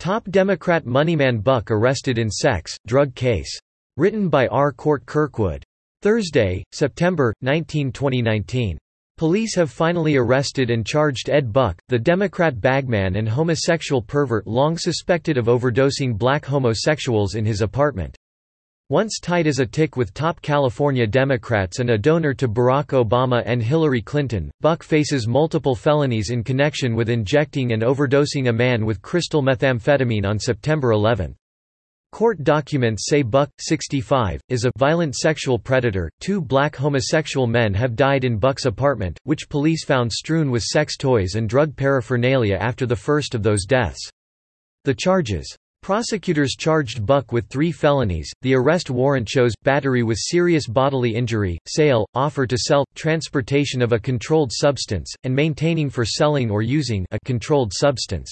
Top Democrat Moneyman Buck arrested in sex, drug case. Written by R. Cort Kirkwood. Thursday, September, 19, 2019. Police have finally arrested and charged Ed Buck, the Democrat bagman and homosexual pervert long suspected of overdosing black homosexuals in his apartment. Once tied as a tick with top California Democrats and a donor to Barack Obama and Hillary Clinton, Buck faces multiple felonies in connection with injecting and overdosing a man with crystal methamphetamine on September 11. Court documents say Buck, 65, is a violent sexual predator. Two black homosexual men have died in Buck's apartment, which police found strewn with sex toys and drug paraphernalia after the first of those deaths. The charges. Prosecutors charged Buck with three felonies. The arrest warrant shows battery with serious bodily injury, sale, offer to sell, transportation of a controlled substance, and maintaining for selling or using a controlled substance.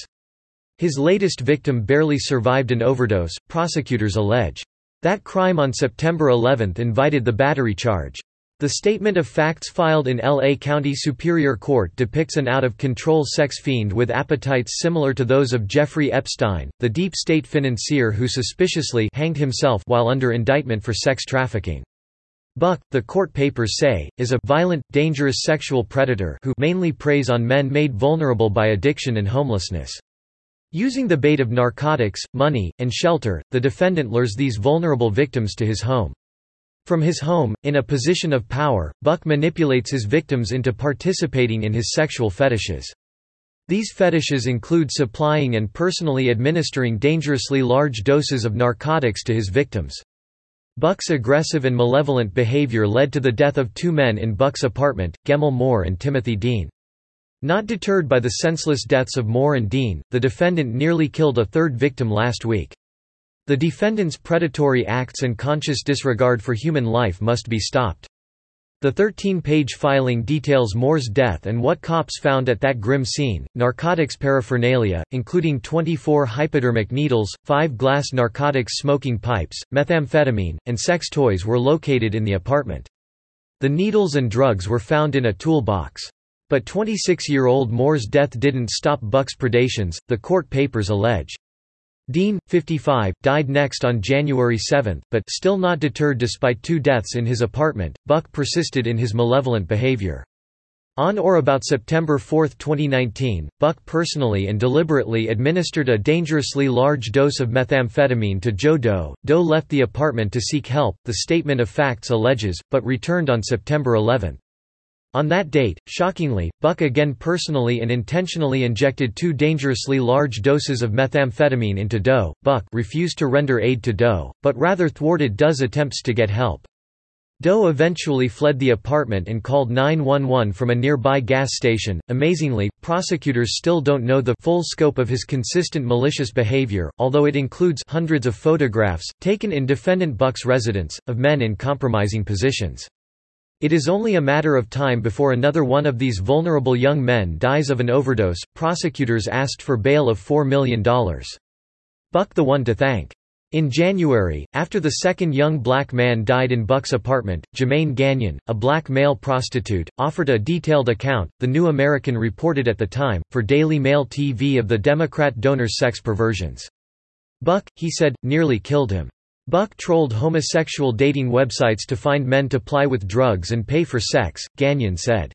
His latest victim barely survived an overdose, prosecutors allege. That crime on September 11 invited the battery charge. The statement of facts filed in L.A. County Superior Court depicts an out-of-control sex fiend with appetites similar to those of Jeffrey Epstein, the deep state financier who suspiciously hanged himself while under indictment for sex trafficking. Buck, the court papers say, is a violent, dangerous sexual predator who mainly preys on men made vulnerable by addiction and homelessness. Using the bait of narcotics, money, and shelter, the defendant lures these vulnerable victims to his home. From his home, in a position of power, Buck manipulates his victims into participating in his sexual fetishes. These fetishes include supplying and personally administering dangerously large doses of narcotics to his victims. Buck's aggressive and malevolent behavior led to the death of two men in Buck's apartment, Gemmel Moore and Timothy Dean. Not deterred by the senseless deaths of Moore and Dean, the defendant nearly killed a third victim last week. The defendant's predatory acts and conscious disregard for human life must be stopped. The 13-page filing details Moore's death and what cops found at that grim scene. Narcotics paraphernalia, including 24 hypodermic needles, 5 glass narcotics smoking pipes, methamphetamine, and sex toys were located in the apartment. The needles and drugs were found in a toolbox. But 26-year-old Moore's death didn't stop Buck's predations, the court papers allege. Dean, 55, died next on January 7, but still not deterred despite two deaths in his apartment, Buck persisted in his malevolent behavior. On or about September 4, 2019, Buck personally and deliberately administered a dangerously large dose of methamphetamine to Joe Doe. Doe left the apartment to seek help, the statement of facts alleges, but returned on September 11. On that date, shockingly, Buck again personally and intentionally injected two dangerously large doses of methamphetamine into Doe. Buck refused to render aid to Doe, but rather thwarted Doe's attempts to get help. Doe eventually fled the apartment and called 911 from a nearby gas station. Amazingly, prosecutors still don't know the full scope of his consistent malicious behavior, although it includes hundreds of photographs, taken in defendant Buck's residence, of men in compromising positions. It is only a matter of time before another one of these vulnerable young men dies of an overdose. Prosecutors asked for bail of $4 million. Buck the one to thank. In January, after the second young black man died in Buck's apartment, Jermaine Gagnon, a black male prostitute, offered a detailed account, The New American reported at the time, for Daily Mail TV of the Democrat donor's sex perversions. Buck, he said, nearly killed him. Buck trolled homosexual dating websites to find men to ply with drugs and pay for sex, Gagnon said.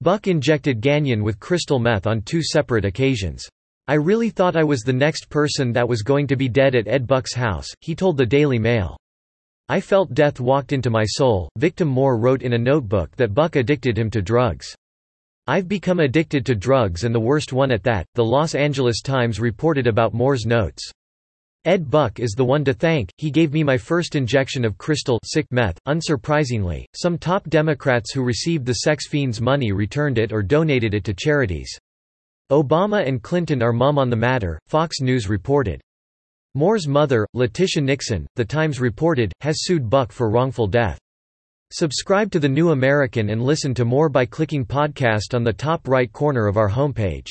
Buck injected Gagnon with crystal meth on two separate occasions. I really thought I was the next person that was going to be dead at Ed Buck's house, he told the Daily Mail. I felt death walked into my soul, victim Moore wrote in a notebook that Buck addicted him to drugs. I've become addicted to drugs and the worst one at that, the Los Angeles Times reported about Moore's notes. Ed Buck is the one to thank, he gave me my first injection of crystal sick meth. Unsurprisingly, some top Democrats who received the sex fiend's money returned it or donated it to charities. Obama and Clinton are mum on the matter, Fox News reported. Moore's mother, Letitia Nixon, The Times reported, has sued Buck for wrongful death. Subscribe to The New American and listen to more by clicking podcast on the top right corner of our homepage.